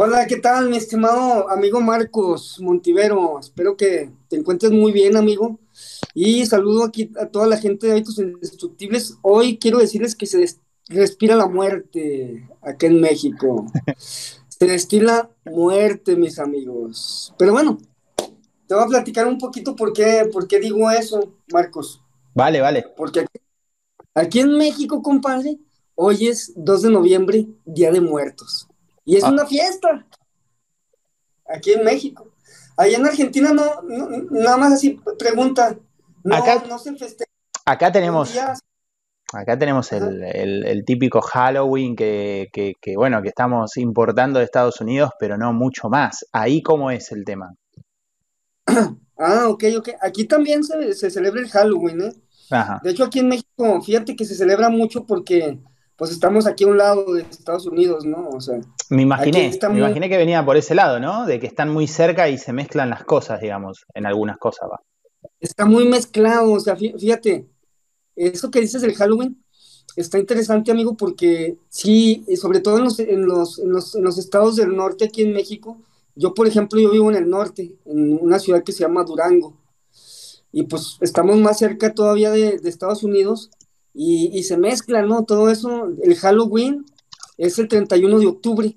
Hola, ¿qué tal, mi estimado amigo Marcos Montivero? Espero que te encuentres muy bien, amigo. Y saludo aquí a toda la gente de Hábitos Indestructibles. Hoy quiero decirles que se respira la muerte acá en México. se destila muerte, mis amigos. Pero bueno, te voy a platicar un poquito por qué, por qué digo eso, Marcos. Vale, vale. Porque aquí, aquí en México, compadre, hoy es 2 de noviembre, Día de Muertos. Y es Ah. una fiesta. Aquí en México. Allá en Argentina no, no- nada más así pregunta. No, Acá- no se festeja. Acá tenemos, acá tenemos el, el- el típico Halloween que, que- que, bueno, que estamos importando de Estados Unidos, pero no mucho más. Ahí cómo es el tema. Ah, ok, ok. Aquí también se, se celebra el Halloween, ¿eh? Ajá. De hecho, aquí en México, fíjate que se celebra mucho porque pues estamos aquí a un lado de Estados Unidos, ¿no? O sea, Me imaginé, me muy- imaginé que venía por ese lado, ¿no? De que están muy cerca y se mezclan las cosas, digamos, en algunas cosas, va. está muy mezclado. O sea, fí- fíjate, eso que dices del Halloween está interesante, amigo, porque sí, sobre todo en los, en los, en los, en los estados del norte aquí en México. Yo, por ejemplo, yo vivo en el norte, en una ciudad que se llama Durango. Y pues estamos más cerca todavía de, de Estados Unidos y, y se mezcla, ¿no? Todo eso. El Halloween es el 31 de octubre,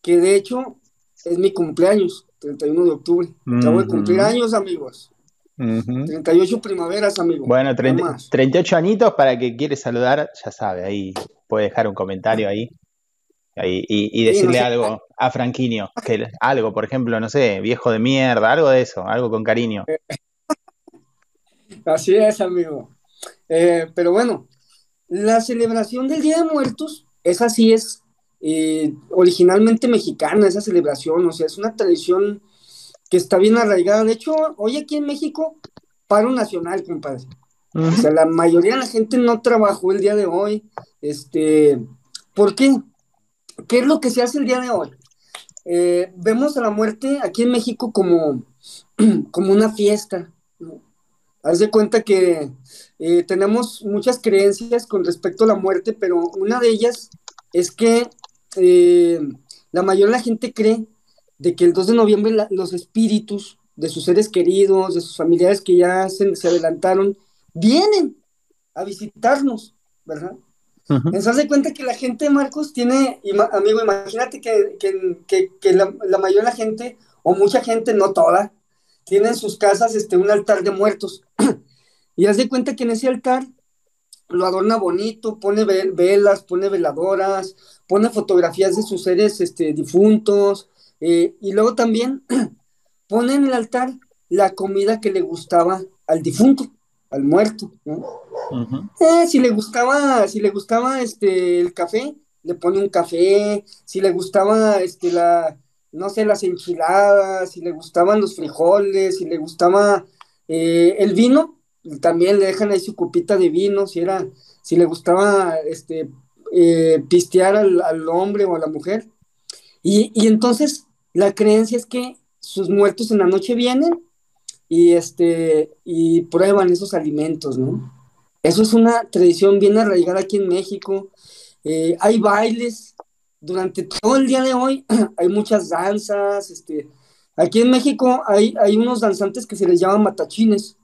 que de hecho es mi cumpleaños, 31 de octubre. Acabo de cumplir años, amigos. Ujú. 38 primaveras, amigo. Bueno, Nada 30 más. 38 añitos para que quiere saludar, ya sabe, ahí puede dejar un comentario ahí. ahí, y, y Sí, decirle no sé. algo a Franquinio, que algo, por ejemplo, no sé, viejo de mierda, algo de eso, algo con cariño. Así es, amigo. Eh, pero bueno, la celebración del Día de Muertos, esa sí es eh, originalmente mexicana, esa celebración, o sea, es una tradición que está bien arraigada. De hecho, hoy aquí en México, paro nacional, compadre. O sea, la mayoría de la gente no trabajó el día de hoy. Este, ¿por qué? ¿Qué es lo que se hace el día de hoy? Eh, vemos a la muerte aquí en México como, como una fiesta. ¿no? Haz de cuenta que eh, tenemos muchas creencias con respecto a la muerte, pero una de ellas es que eh, la mayoría de la gente cree de que el 2 de noviembre la- los espíritus de sus seres queridos, de sus familiares que ya se, se adelantaron, vienen a visitarnos, ¿verdad? De cuenta que la gente, Marcos, tiene, ima- amigo, imagínate que, que- que- que la, la mayoría de la gente, o mucha gente, no toda, tiene en sus casas este, un altar de muertos. y haz de cuenta que en ese altar lo adorna bonito, pone ve- velas, pone veladoras, pone fotografías de sus seres este, difuntos, eh, y luego también pone en el altar la comida que le gustaba al difunto, al muerto. Eh, si le gustaba, si le gustaba este el café, le pone un café, si le gustaba este la, no sé, las enchiladas, si le gustaban los frijoles, si le gustaba eh, el vino, también le dejan ahí su copita de vino, si era, si le gustaba este eh, pistear al, al hombre o a la mujer. Y, y entonces la creencia es que sus muertos en la noche vienen y este y prueban esos alimentos, ¿no? Eso es una tradición bien arraigada aquí en México. Eh, hay bailes durante todo el día de hoy, hay muchas danzas. Este, aquí en México hay, hay unos danzantes que se les llaman matachines.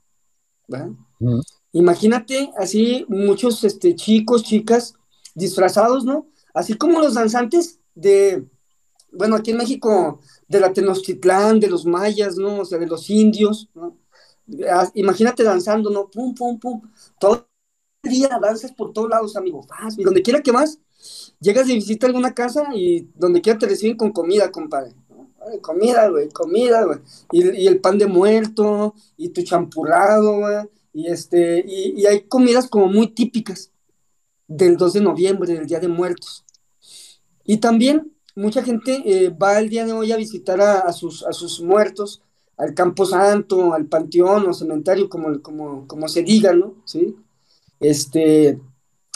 Imagínate así muchos este, chicos, chicas disfrazados, ¿no? Así como los danzantes de, bueno, aquí en México, de la Tenochtitlán, de los mayas, ¿no? O sea, de los indios, ¿no? Ah, Imagínate danzando, ¿no? Pum, pum, pum. Todo el día danzas por todos lados, amigo. Vas, y donde quiera que vas, llegas de visita a alguna casa y donde quiera te reciben con comida, compadre. Comida, güey, comida, güey. Y, el pan de muerto, y tu champurrado, güey. Y, este, y, hay comidas como muy típicas del 2 de noviembre, del Día de Muertos. Y también mucha gente eh, va el día de hoy a visitar a, a sus, a sus muertos, al Campo Santo, al Panteón o cementerio, como, como, como se diga, ¿no? ¿Sí? Este,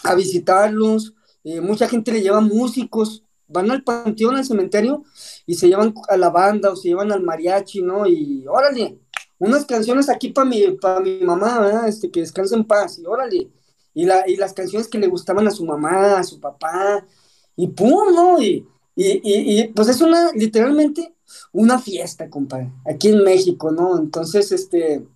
a visitarlos. eh, mucha gente le lleva músicos, van al Panteón, al cementerio, y se llevan a la banda o se llevan al mariachi, ¿no? Y órale, unas canciones aquí para mi, para mi mamá, ¿verdad? Este, que descanse en paz, y órale. Y, la, y las canciones que le gustaban a su mamá, a su papá, y pum, ¿no? Y, Y, y, pues es una, literalmente, una fiesta, compadre, aquí en México, ¿no? Entonces, este,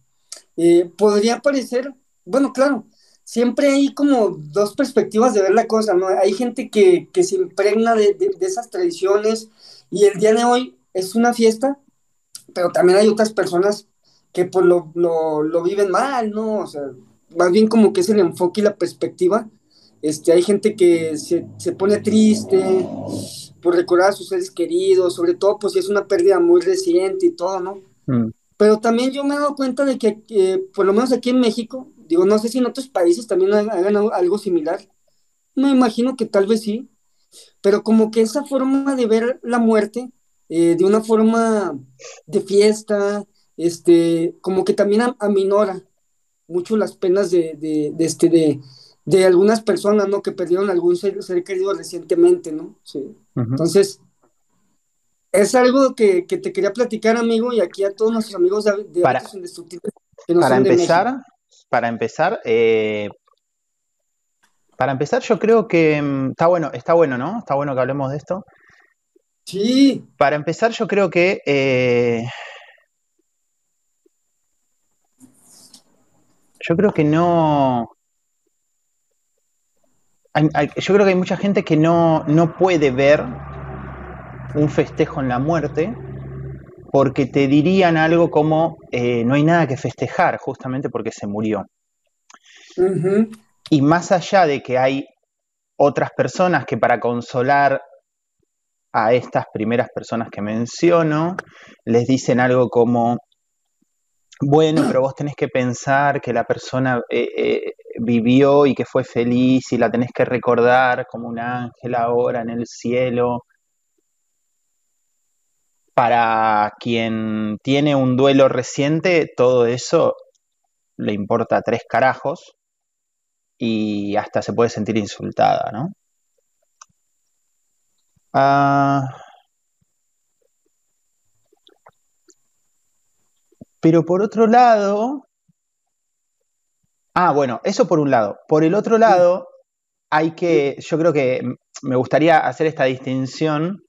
eh, podría parecer, bueno, claro, siempre hay como dos perspectivas de ver la cosa, ¿no? Hay gente que, que se impregna de, de, esas tradiciones y el día de hoy es una fiesta, pero también hay otras personas que pues lo, lo, lo viven mal, ¿no? O sea, más bien como que es el enfoque y la perspectiva. Este, hay gente que se, se pone triste, por recordar a sus seres queridos, sobre todo pues si es una pérdida muy reciente y todo, ¿no? Mm. Pero también yo me he dado cuenta de que, por lo menos aquí en México, digo, no sé si en otros países también hagan algo similar, me imagino que tal vez sí, pero como que esa forma de ver la muerte, eh, de una forma de fiesta, este, como que también aminora mucho las penas de, de, de este, de, de algunas personas, ¿no? Que perdieron algún ser, querido recientemente, ¿no? Sí. Entonces, es algo que, te quería platicar, amigo, y aquí a todos nuestros amigos de, de para, Indestructibles. para, empezar, para empezar, eh, para empezar, yo creo que mm, está bueno, está bueno, ¿no? Está bueno que hablemos de esto. Sí. Para empezar, yo creo que eh, yo creo que no yo creo que hay mucha gente que no, puede ver un festejo en la muerte porque te dirían algo como eh, no hay nada que festejar justamente porque se murió. Y más allá de que hay otras personas que para consolar a estas primeras personas que menciono, les dicen algo como, bueno, pero vos tenés que pensar que la persona eh, eh, vivió y que fue feliz y la tenés que recordar como un ángel ahora en el cielo. Para quien tiene un duelo reciente, todo eso le importa tres carajos y hasta se puede sentir insultada, ¿no? Ah, pero por otro lado, Ah, bueno, eso por un lado. Por el otro lado, hay que, yo creo que me gustaría hacer esta distinción,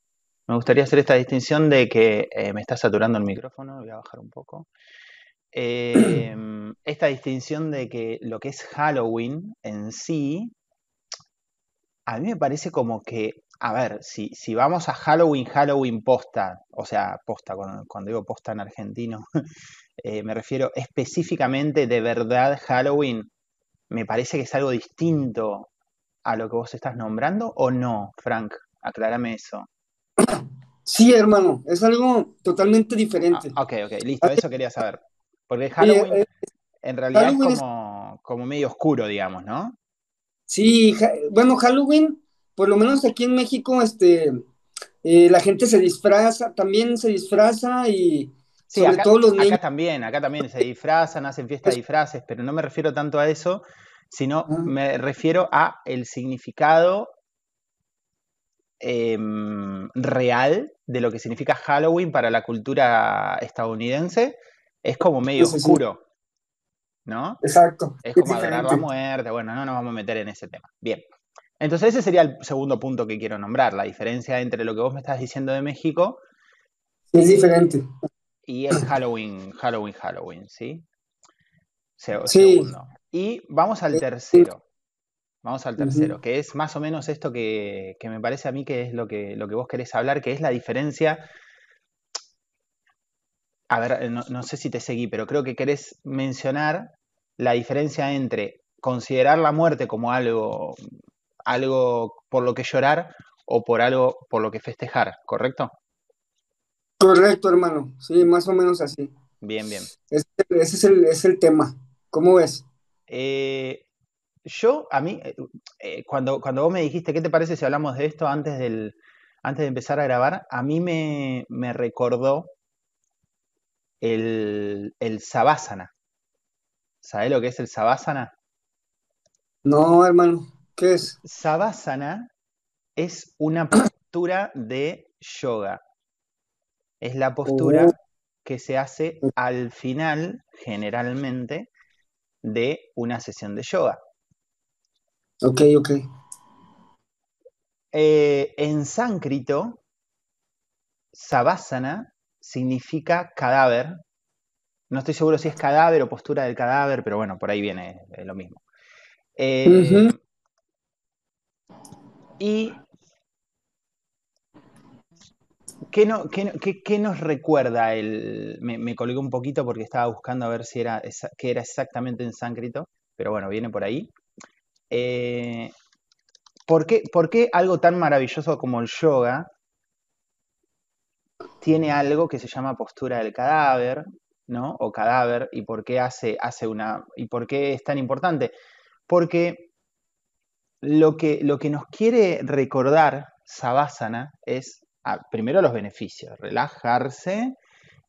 me gustaría hacer esta distinción de que eh, me está saturando el micrófono, voy a bajar un poco. Em, esta distinción de que lo que es Halloween en sí, a mí me parece como que, a ver, si, si vamos a Halloween, Halloween posta, o sea, posta, cuando, digo posta en argentino, Eh, me refiero específicamente de verdad Halloween, me parece que es algo distinto a lo que vos estás nombrando o no, Frank, aclárame eso. Sí, hermano, es algo totalmente diferente. Ah, ok, ok, listo, eso quería saber. Porque Halloween eh, en realidad es como, como medio oscuro, digamos, ¿no? Sí, bueno, Halloween, por lo menos aquí en México, este, eh, la gente se disfraza, también se disfraza y Sí, acá, acá también, acá también se disfrazan, hacen fiesta de disfraces, pero no me refiero tanto a eso, sino ah. me refiero a el significado em, real de lo que significa Halloween para la cultura estadounidense. Es como medio oscuro, ¿no? Exacto. Es como adorar la muerte. Bueno, no nos vamos a meter en ese tema. Bien. Entonces ese sería el segundo punto que quiero nombrar, la diferencia entre lo que vos me estás diciendo de México. Es diferente y es Halloween, Halloween, Halloween, ¿sí? Segundo. Y vamos al tercero. Vamos al tercero, que es más o menos esto que, me parece a mí que es lo que, lo que vos querés hablar, que es la diferencia. A ver, no, sé si te seguí, pero creo que querés mencionar la diferencia entre considerar la muerte como algo, algo por lo que llorar o por algo por lo que festejar, ¿correcto? Correcto, hermano. Sí, más o menos así. Bien, bien. Ese, es, el, tema. ¿Cómo ves? Eh, yo, a mí, eh, eh, cuando, cuando vos me dijiste, ¿qué te parece si hablamos de esto antes, del, antes de empezar a grabar? A mí me, recordó el, el Sabásana. ¿Sabés lo que es el Sabásana? No, hermano. ¿Qué es? Sabásana es una postura de yoga. Es la postura oh. que se hace al final, generalmente, de una sesión de yoga. Ok, ok. Eh, en sánscrito, Savasana significa cadáver. No estoy seguro si es cadáver o postura del cadáver, pero bueno, por ahí viene lo mismo. Eh, y ¿Qué, nos recuerda el.? Me, me, colgué un poquito porque estaba buscando a ver si era qué era exactamente en sánscrito, pero bueno, viene por ahí. Eh, ¿por, qué, ¿Por qué algo tan maravilloso como el yoga tiene algo que se llama postura del cadáver, ¿no? O cadáver, y por qué hace, hace una. y por qué es tan importante? Porque lo que, lo que nos quiere recordar Savasana es primero los beneficios, relajarse,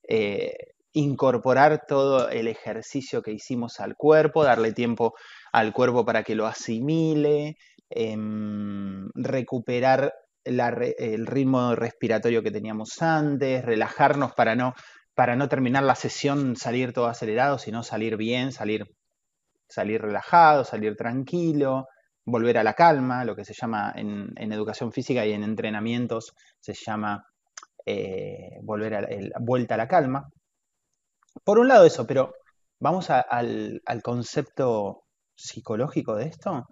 eh, incorporar todo el ejercicio que hicimos al cuerpo, darle tiempo al cuerpo para que lo asimile, em, recuperar el ritmo respiratorio que teníamos antes, relajarnos para no, para no terminar la sesión, salir todo acelerado, sino salir bien, salir, salir relajado, salir tranquilo, volver a la calma, lo que se llama en, educación física y en entrenamientos se llama eh, volver a, vuelta a la calma. Por un lado eso, pero vamos al, concepto psicológico de esto.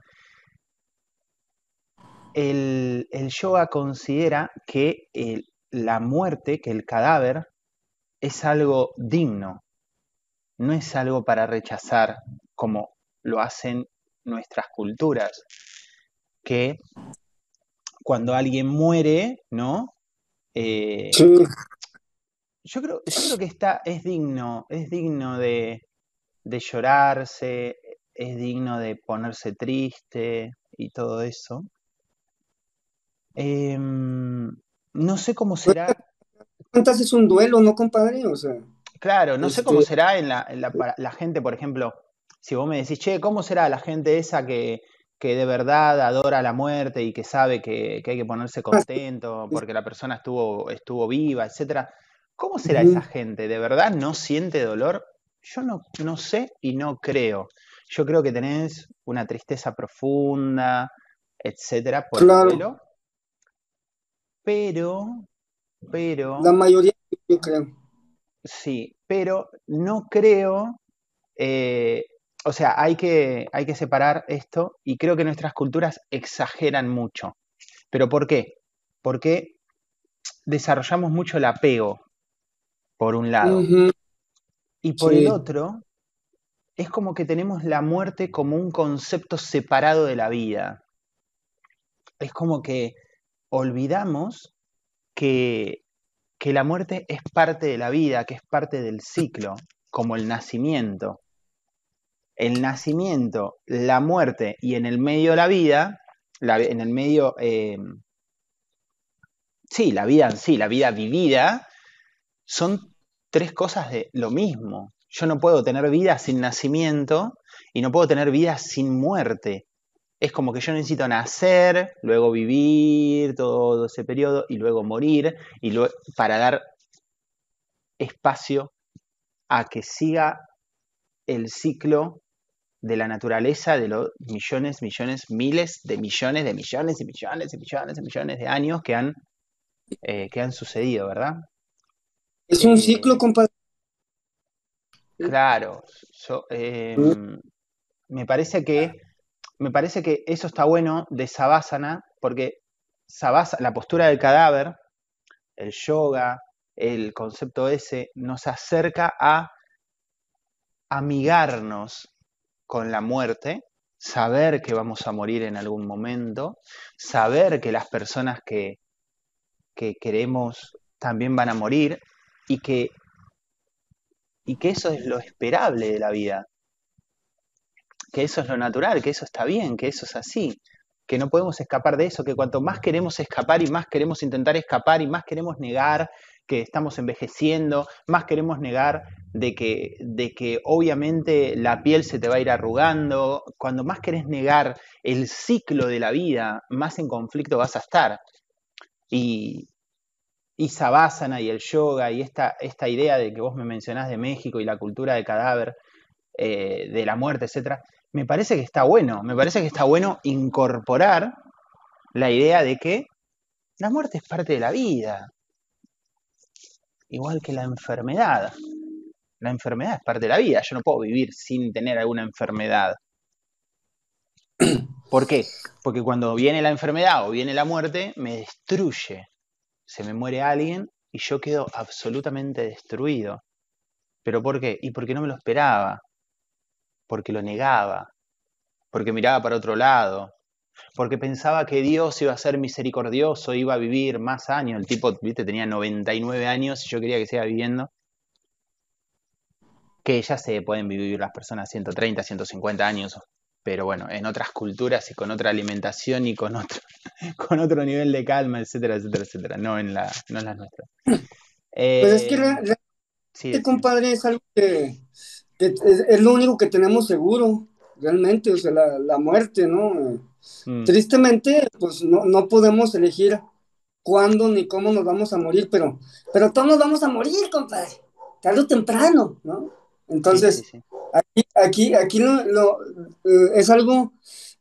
El, yoga considera que la muerte, que el cadáver, es algo digno, no es algo para rechazar como lo hacen nuestras culturas, que cuando alguien muere, ¿no? Eh, yo, creo, yo creo que está, es digno, es digno de, llorarse, es digno de ponerse triste y todo eso. Em, no sé cómo será. ¿Cuántas es un duelo, no, compadre? O sea, claro, no sé cómo este será en la, en la gente, por ejemplo, si vos me decís, che, ¿cómo será la gente esa que, de verdad adora la muerte y que sabe que, hay que ponerse contento porque la persona estuvo, estuvo viva, etcétera? ¿Cómo será esa gente? ¿De verdad no siente dolor? Yo no, no sé y no creo. Yo creo que tenés una tristeza profunda, etcétera, por claro. Pero, pero. La mayoría, yo creo. Sí, pero no creo eh, o sea, hay que, hay que separar esto y creo que nuestras culturas exageran mucho. ¿Pero por qué? Porque desarrollamos mucho el apego, por un lado. Y por el otro, es como que tenemos la muerte como un concepto separado de la vida. Es como que olvidamos que, que la muerte es parte de la vida, que es parte del ciclo, como el nacimiento el nacimiento, la muerte y en el medio la vida, en el medio, eh, sí, la vida en sí, la vida vivida, son tres cosas de lo mismo. Yo no puedo tener vida sin nacimiento y no puedo tener vida sin muerte. Es como que yo necesito nacer, luego vivir todo ese periodo y luego morir y para dar espacio a que siga el ciclo de la naturaleza de los millones, millones, miles de millones de millones y millones y millones y millones de años que han, eh, que han sucedido, ¿verdad? Es un eh, ciclo, compadre. Claro, em, me parece que me parece que eso está bueno de Savasana, porque Savasana, la postura del cadáver, el yoga, el concepto ese, nos acerca a amigarnos con la muerte, saber que vamos a morir en algún momento, saber que las personas que, que queremos también van a morir y que, y que eso es lo esperable de la vida, que eso es lo natural, que eso está bien, que eso es así, que no podemos escapar de eso, que cuanto más queremos escapar y más queremos intentar escapar y más queremos negar que estamos envejeciendo, más queremos negar de que, de que obviamente la piel se te va a ir arrugando, cuando más querés negar el ciclo de la vida, más en conflicto vas a estar. Y, y Savasana y el yoga y esta, esta idea de que vos me mencionás de México y la cultura del cadáver, eh, de la muerte, etc., me parece que está bueno, me parece que está bueno incorporar la idea de que la muerte es parte de la vida, igual que la enfermedad. La enfermedad es parte de la vida, yo no puedo vivir sin tener alguna enfermedad. ¿Por qué? Porque cuando viene la enfermedad o viene la muerte, me destruye. Se me muere alguien y yo quedo absolutamente destruido. ¿Pero por qué? Y porque no me lo esperaba, porque lo negaba, porque miraba para otro lado, porque pensaba que Dios iba a ser misericordioso, iba a vivir más años. El tipo, viste, tenía 99 años y yo quería que siga viviendo. Que ya se pueden vivir las personas 130, 150 años, pero bueno, en otras culturas y con otra alimentación y con otro, con otro nivel de calma, etcétera, etcétera, etcétera, no en, la, no en las nuestras. pues es que eh, sí, compadre, es algo que, es, lo único que tenemos seguro, realmente, o sea, la, muerte, ¿no? Mm. Tristemente, pues no, no, podemos elegir cuándo ni cómo nos vamos a morir, pero, pero todos nos vamos a morir, compadre, tarde o temprano, ¿no? Entonces, aquí, aquí, aquí lo, eh, es algo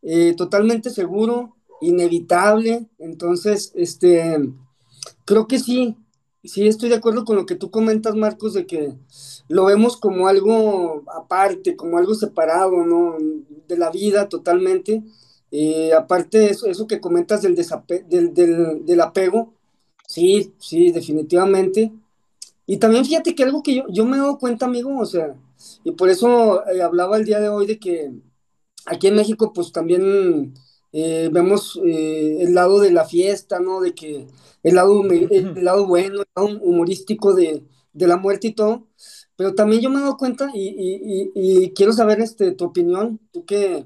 eh, totalmente seguro, inevitable, entonces, este, creo que sí, sí estoy de acuerdo con lo que tú comentas, Marcos, de que lo vemos como algo aparte, como algo separado, ¿no? De la vida totalmente. Eh, aparte eso, eso que comentas del, del, del, apego, sí, sí, definitivamente. Y también fíjate que algo que yo, yo me he cuenta, amigo, o sea, y por eso eh, hablaba el día de hoy de que aquí en México pues también eh, vemos el lado de la fiesta, ¿no? De que el lado, el lado bueno, el lado humorístico de, de la muerte y todo. Pero también yo me he dado cuenta y, quiero saber este, tu opinión, tú que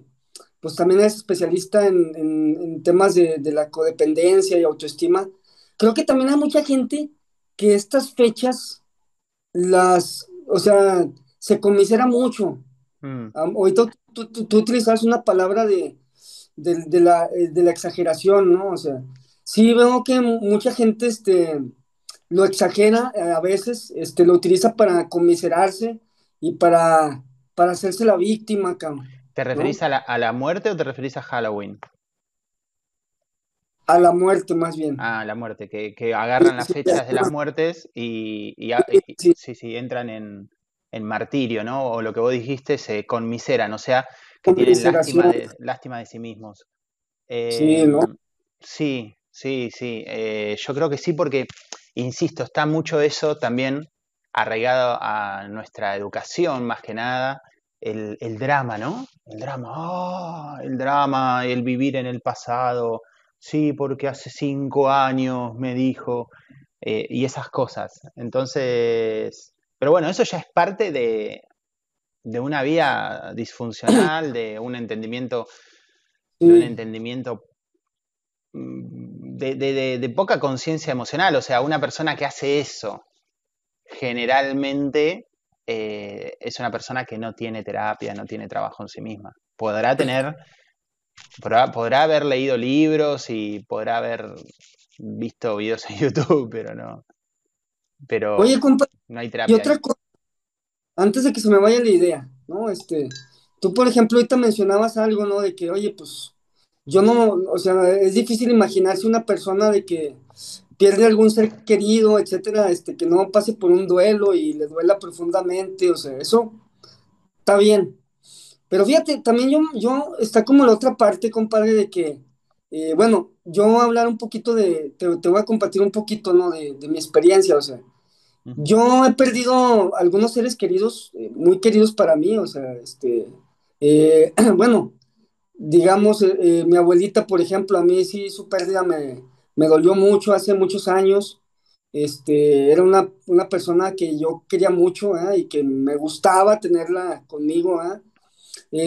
pues también eres especialista en, temas de, la codependencia y autoestima. Creo que también hay mucha gente que estas fechas las, o sea, se comisera mucho. Mm. ahorita tú, tú, utilizas una palabra de, de, la, de la exageración, ¿no? O sea, sí veo que mucha gente, este, lo exagera eh, a veces, este, lo utiliza para conmiserarse y para, para hacerse la víctima, ¿Te referís a, la, muerte o te referís a Halloween? A la muerte, más bien. Ah, a la muerte, que, agarran las fechas de las muertes y, sí. sí, entran en, martirio, ¿no? O lo que vos dijiste, se conmiseran, o sea, que tienen lástima de, lástima de sí mismos. sí, ¿no? Em, sí, sí, sí. Eh, yo creo que sí, porque insisto, está mucho eso también arraigado a nuestra educación, más que nada, el, drama, ¿no? El drama, oh, el drama, el vivir en el pasado, sí, porque hace cinco años me dijo, eh, y esas cosas. Entonces, pero bueno, eso ya es parte de, de una vida disfuncional, de un entendimiento, de un entendimiento Mm, de, poca conciencia emocional. O sea, una persona que hace eso generalmente eh, es una persona que no tiene terapia, no tiene trabajo en sí misma. Podrá tener, podrá, haber leído libros y podrá haber visto videos en YouTube, pero no. Pero Oye, no hay terapia. Y otra cosa, antes de que se me vaya la idea, ¿no? Este, tú, por ejemplo, ahorita mencionabas algo, ¿no? De que, oye, pues yo no, o sea, es difícil imaginarse una persona de que pierde algún ser querido, etcétera, este, que no pase por un duelo y le duela profundamente, o sea, eso está bien. Pero fíjate, también yo, yo está como la otra parte, compadre, de que, eh, bueno, yo voy a hablar un poquito de, te, voy a compartir un poquito, ¿no? De, mi experiencia, o sea, yo he perdido algunos seres queridos, eh, muy queridos para mí, o sea, este, eh, bueno, digamos, eh, mi abuelita, por ejemplo, a mí sí su pérdida me, dolió mucho hace muchos años. Este, era una, persona que yo quería mucho y que me gustaba tenerla conmigo.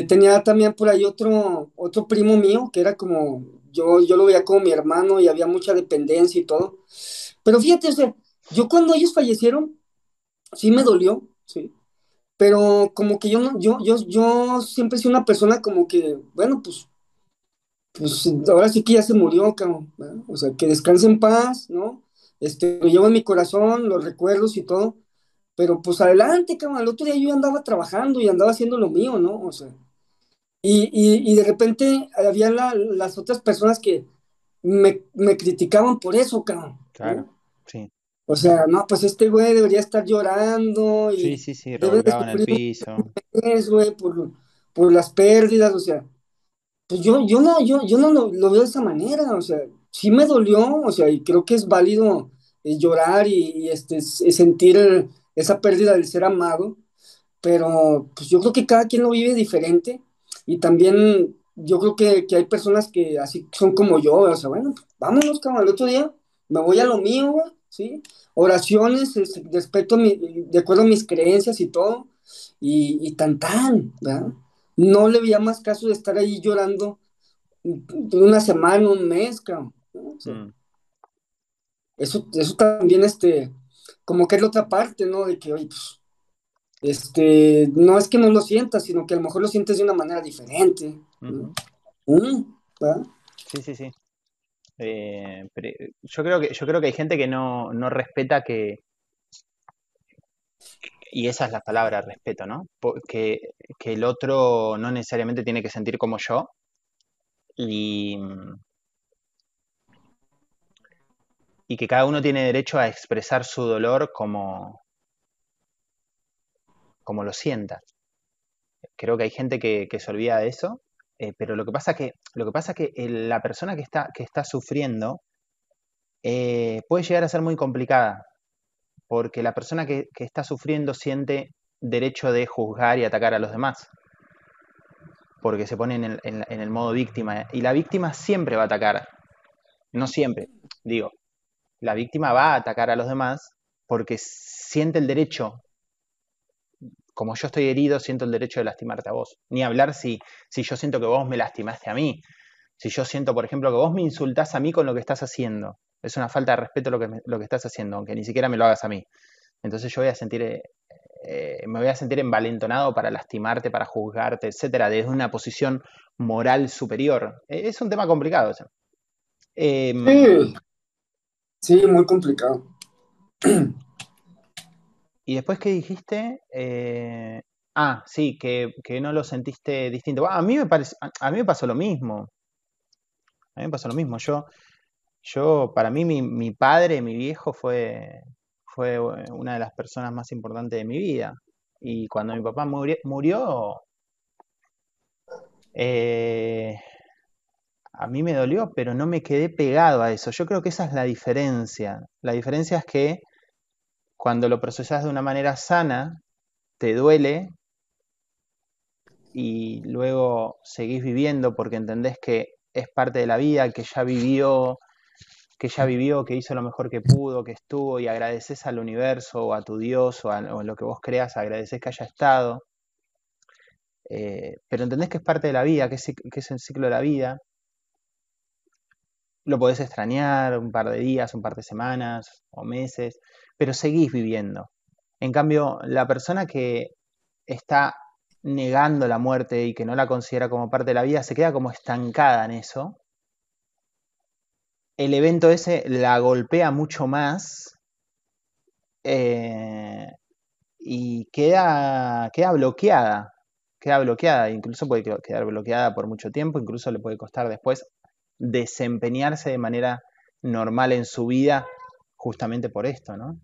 tenía también por ahí otro, otro primo mío que era como, yo, yo lo veía como mi hermano y había mucha dependencia y todo. Pero fíjate, o yo cuando ellos fallecieron, sí me dolió, sí pero como que yo no, yo, yo, yo siempre soy una persona como que, bueno, pues, pues ahora sí que ya se murió, cabrón, o sea, que descanse en paz, ¿no? Este, lo llevo en mi corazón, los recuerdos y todo, pero pues adelante, cabrón, el otro día yo andaba trabajando y andaba haciendo lo mío, ¿no? O sea, y, y, de repente había las otras personas que me, me criticaban por eso, cabrón. Claro, sí. O sea, no, pues este güey debería estar llorando Sí, y sí, sí, de revolcado en el piso. es, güey, por, por las pérdidas, o sea, pues yo, yo no, yo, yo no lo, lo veo de esa manera, o sea, sí me dolió, o sea, y creo que es válido eh, llorar y, y, este, s- sentir el- esa pérdida del ser amado, pero pues yo creo que cada quien lo vive diferente y también yo creo que, que hay personas que así son como yo, o sea, bueno, pues, vámonos, cabrón, el otro día me voy a lo mío, güey, ¿sí? Oraciones, respeto mi, de acuerdo a mis creencias y todo, y, y tan tan, ¿verdad? No le veía más caso de estar ahí llorando una semana, un mes, cabrón, ¿no? O sea, Mm, eso, eso también, este, como que es la otra parte, ¿no? De que, oye, pues, este, no es que no lo sientas, sino que a lo mejor lo sientes de una manera diferente, ¿no? ujú. Mm, ¿verdad? Sí, sí, sí. Eh, pero yo creo que, yo creo que hay gente que no, no respeta que, y esa es la palabra, respeto, ¿no? Que, que el otro no necesariamente tiene que sentir como yo y, y que cada uno tiene derecho a expresar su dolor como, como lo sienta. Creo que hay gente que se olvida de eso, eh, pero lo que pasa que, lo que pasa que la persona que está, que está sufriendo eh, puede llegar a ser muy complicada, porque la persona que, que está sufriendo siente derecho de juzgar y atacar a los demás, porque se pone en el, en en el modo víctima, y la víctima siempre va a atacar, no siempre, digo, la víctima va a atacar a los demás porque siente el derecho como yo estoy herido, siento el derecho de lastimarte a vos. Ni hablar si, si yo siento que vos me lastimaste a mí. Si yo siento, por ejemplo, que vos me insultás a mí con lo que estás haciendo. Es una falta de respeto lo que, lo que estás haciendo, aunque ni siquiera me lo hagas a mí. Entonces yo voy a sentir, eh, eh, me voy a sentir envalentonado para lastimarte, para juzgarte, etcétera, desde una posición moral superior. Eh, Es un tema complicado. Em, Sí, sí, muy complicado. y después, ¿qué dijiste? Eh, ah, sí, que, que no lo sentiste distinto. A mí me a mí me pasó lo mismo. A mí me pasó lo mismo. Yo, yo para mí, mi, mi padre, mi viejo, fue, fue una de las personas más importantes de mi vida. Y cuando mi papá murió, murió eh, a mí me dolió, pero no me quedé pegado a eso. Yo creo que esa es la diferencia. La diferencia es que cuando lo procesas de una manera sana, te duele y luego seguís viviendo porque entendés que es parte de la vida, que ya vivió, que ya vivió, que hizo lo mejor que pudo, que estuvo y agradeces al universo o a tu Dios o a, lo que vos creas, agradeces que haya estado, eh, pero entendés que es parte de la vida, que es, que es el ciclo de la vida, lo podés extrañar un par de días, un par de semanas o meses, pero seguís viviendo. En cambio, la persona que está negando la muerte y que no la considera como parte de la vida se queda como estancada en eso. El evento ese la golpea mucho más eh, y queda, queda bloqueada, queda bloqueada, incluso puede que- quedar bloqueada por mucho tiempo, incluso le puede costar después desempeñarse de manera normal en su vida justamente por esto, ¿no?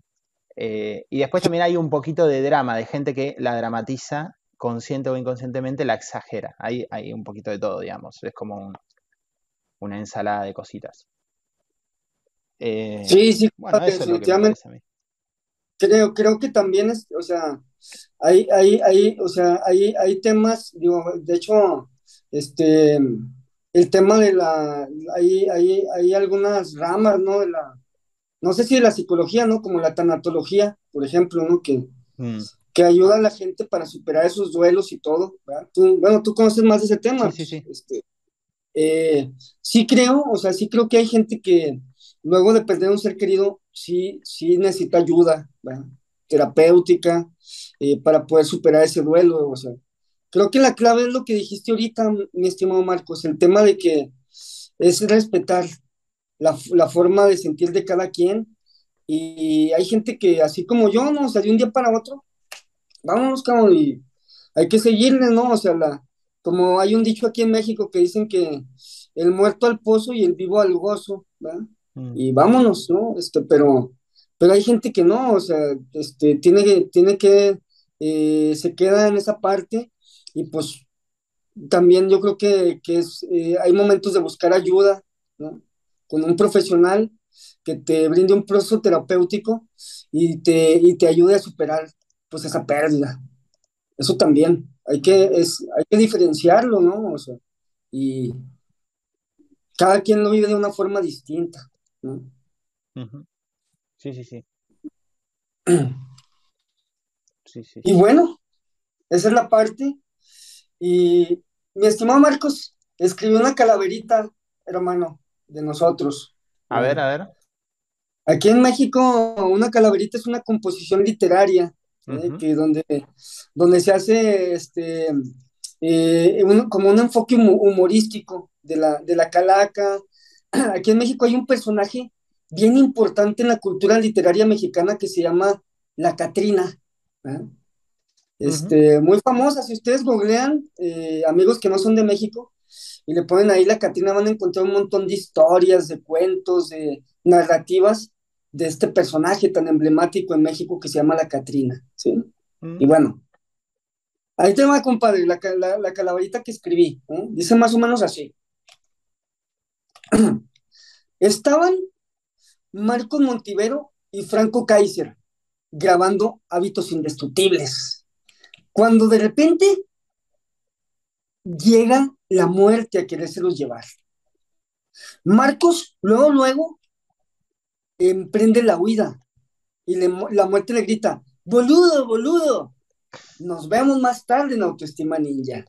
Eh, y después también hay un poquito de drama, de gente que la dramatiza, consciente o inconscientemente, la exagera. Hay, hay un poquito de todo, digamos. Es como un- una ensalada de cositas. Eh, Sí, sí, bueno, claro, eso es lo que me definitivamente. parece a mí. Creo, creo que también es, o sea, hay, hay, hay, o sea, hay, hay temas, digo, de hecho, este, el tema de la, hay, hay, hay algunas ramas, ¿no? De la, no sé si la psicología, ¿no? Como la tanatología, por ejemplo, ¿no? Que, Mm, que ayuda a la gente para superar esos duelos y todo, ¿verdad? Tú, bueno, tú conoces más de ese tema, Sí, sí, sí. este, eh, sí creo, o sea, sí creo que hay gente que luego de perder un ser querido, sí, sí necesita ayuda, ¿verdad? terapéutica, eh, para poder superar ese duelo, o sea, creo que la clave es lo que dijiste ahorita, mi estimado Marcos, el tema de que es respetar la, la forma de sentir de cada quien, y hay gente que, así como yo, ¿no? O sea, de un día para otro, vámonos, cabrón, y hay que seguirle, ¿no? O sea, la, como hay un dicho aquí en México que dicen que el muerto al pozo y el vivo al gozo, ¿verdad? Mm, Y vámonos, ¿no? Este, pero, Pero hay gente que no, o sea, este, tiene que, tiene que, eh, se queda en esa parte y pues también yo creo que, que es, eh, hay momentos de buscar ayuda, ¿no? Con un profesional que te brinde un proceso terapéutico y te, y te ayude a superar pues esa pérdida. Eso también, hay que, es, hay que diferenciarlo, ¿no? O sea, y cada quien lo vive de una forma distinta, ¿no? Sí, sí, sí. sí, sí. Y bueno, esa es la parte. Y mi estimado Marcos escribió una calaverita, hermano, de nosotros. A ver, a ver. Aquí en México, una calaverita es una composición literaria, ¿eh? que donde, donde se hace este, eh, como un enfoque humorístico de la, de la calaca. Aquí en México hay un personaje bien importante en la cultura literaria mexicana que se llama La Catrina. ¿eh? Este, Muy famosa, si ustedes googlean, amigos que no son de México, y le ponen ahí La Catrina, van a encontrar un montón de historias, de cuentos, de narrativas de este personaje tan emblemático en México que se llama la Catrina, ¿sí? Mm. Y bueno, ahí te va, compadre, la, la, calaverita que escribí, ¿eh? dice más o menos así. Estaban Marcos Montivero y Franco Kaiser grabando Hábitos Indestructibles, cuando de repente llega la muerte a querérselos llevar. Marcos, luego, luego, emprende la huida y la muerte le grita, boludo, boludo, nos vemos más tarde en Autoestima Ninja.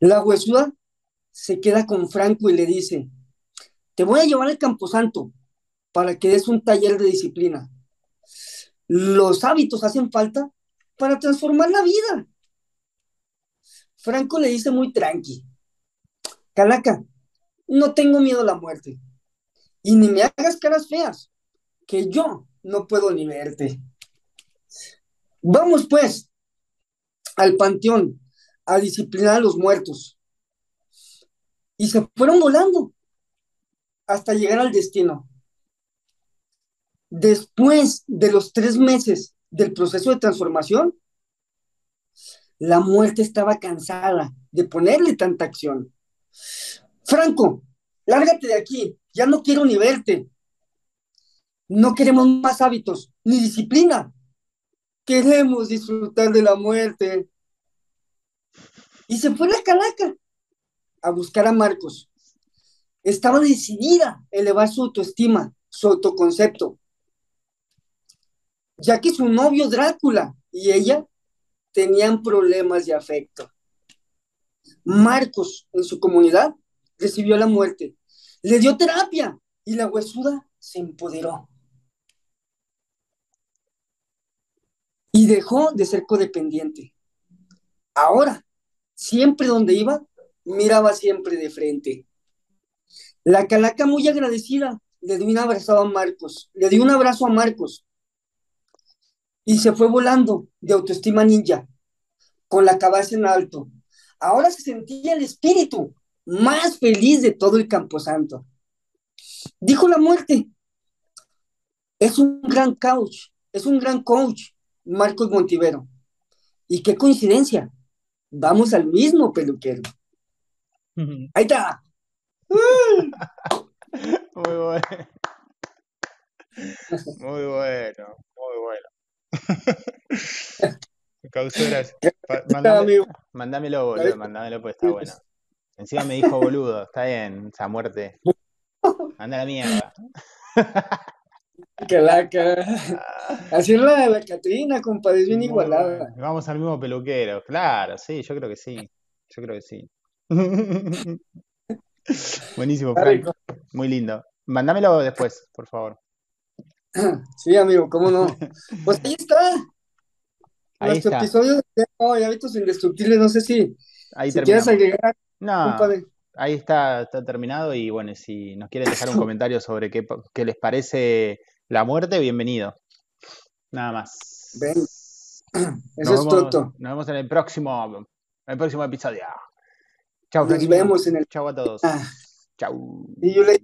La huesuda se queda con Franco y le dice, te voy a llevar al Camposanto para que des un taller de disciplina. Los hábitos hacen falta para transformar la vida. Franco le dice muy tranqui, Calaca, no tengo miedo a la muerte y ni me hagas caras feas, que yo no puedo ni verte. Vamos pues al panteón a disciplinar a los muertos. Y se fueron volando hasta llegar al destino. Después de los tres meses del proceso de transformación, la muerte estaba cansada de ponerle tanta acción. Franco, lárgate de aquí, ya no quiero ni verte. No queremos más hábitos, ni disciplina. Queremos disfrutar de la muerte. Y se fue la calaca a buscar a Marcos. Estaba decidida a elevar su autoestima, su autoconcepto, ya que su novio Drácula y ella tenían problemas de afecto. Marcos, en su comunidad, recibió la muerte le dio terapia y la huesuda se empoderó. Y dejó de ser codependiente. Ahora, siempre donde iba, miraba siempre de frente. La calaca muy agradecida le dio un abrazo a Marcos, le dio un abrazo a Marcos y se fue volando de autoestima ninja, con la cabeza en alto. Ahora se sentía el espíritu más feliz de todo el Camposanto. Dijo la muerte. Es un gran coach, es un gran coach, Marcos Montivero. Y qué coincidencia, vamos al mismo peluquero. Ahí está. Muy bueno. Muy bueno, muy bueno. Causuras. Mándame, mándamelo, boludo, mándamelo, pues está bueno. Encima me dijo boludo, está bien, esa muerte. Anda la mierda. Calaca. Así es la, la Catrina, compadre, es bien igualada. Vamos al mismo peluquero, claro, sí, yo creo que sí. Yo creo que sí. Buenísimo, Frank. Muy lindo. Mándamelo después, por favor. Sí, amigo, cómo no. Pues ahí está. Ahí Nuestro está. episodio de hábitos indestructibles, no sé si, ahí si quieres agregar no, ahí está, está terminado y bueno, si nos quieren dejar un comentario sobre qué, qué les parece la muerte, bienvenido. Nada más. Ven. Eso es todo. Nos vemos en el próximo, en el próximo episodio. Chao, Nos vemos en el. Chao a todos. Ah. Chao. Y yo le...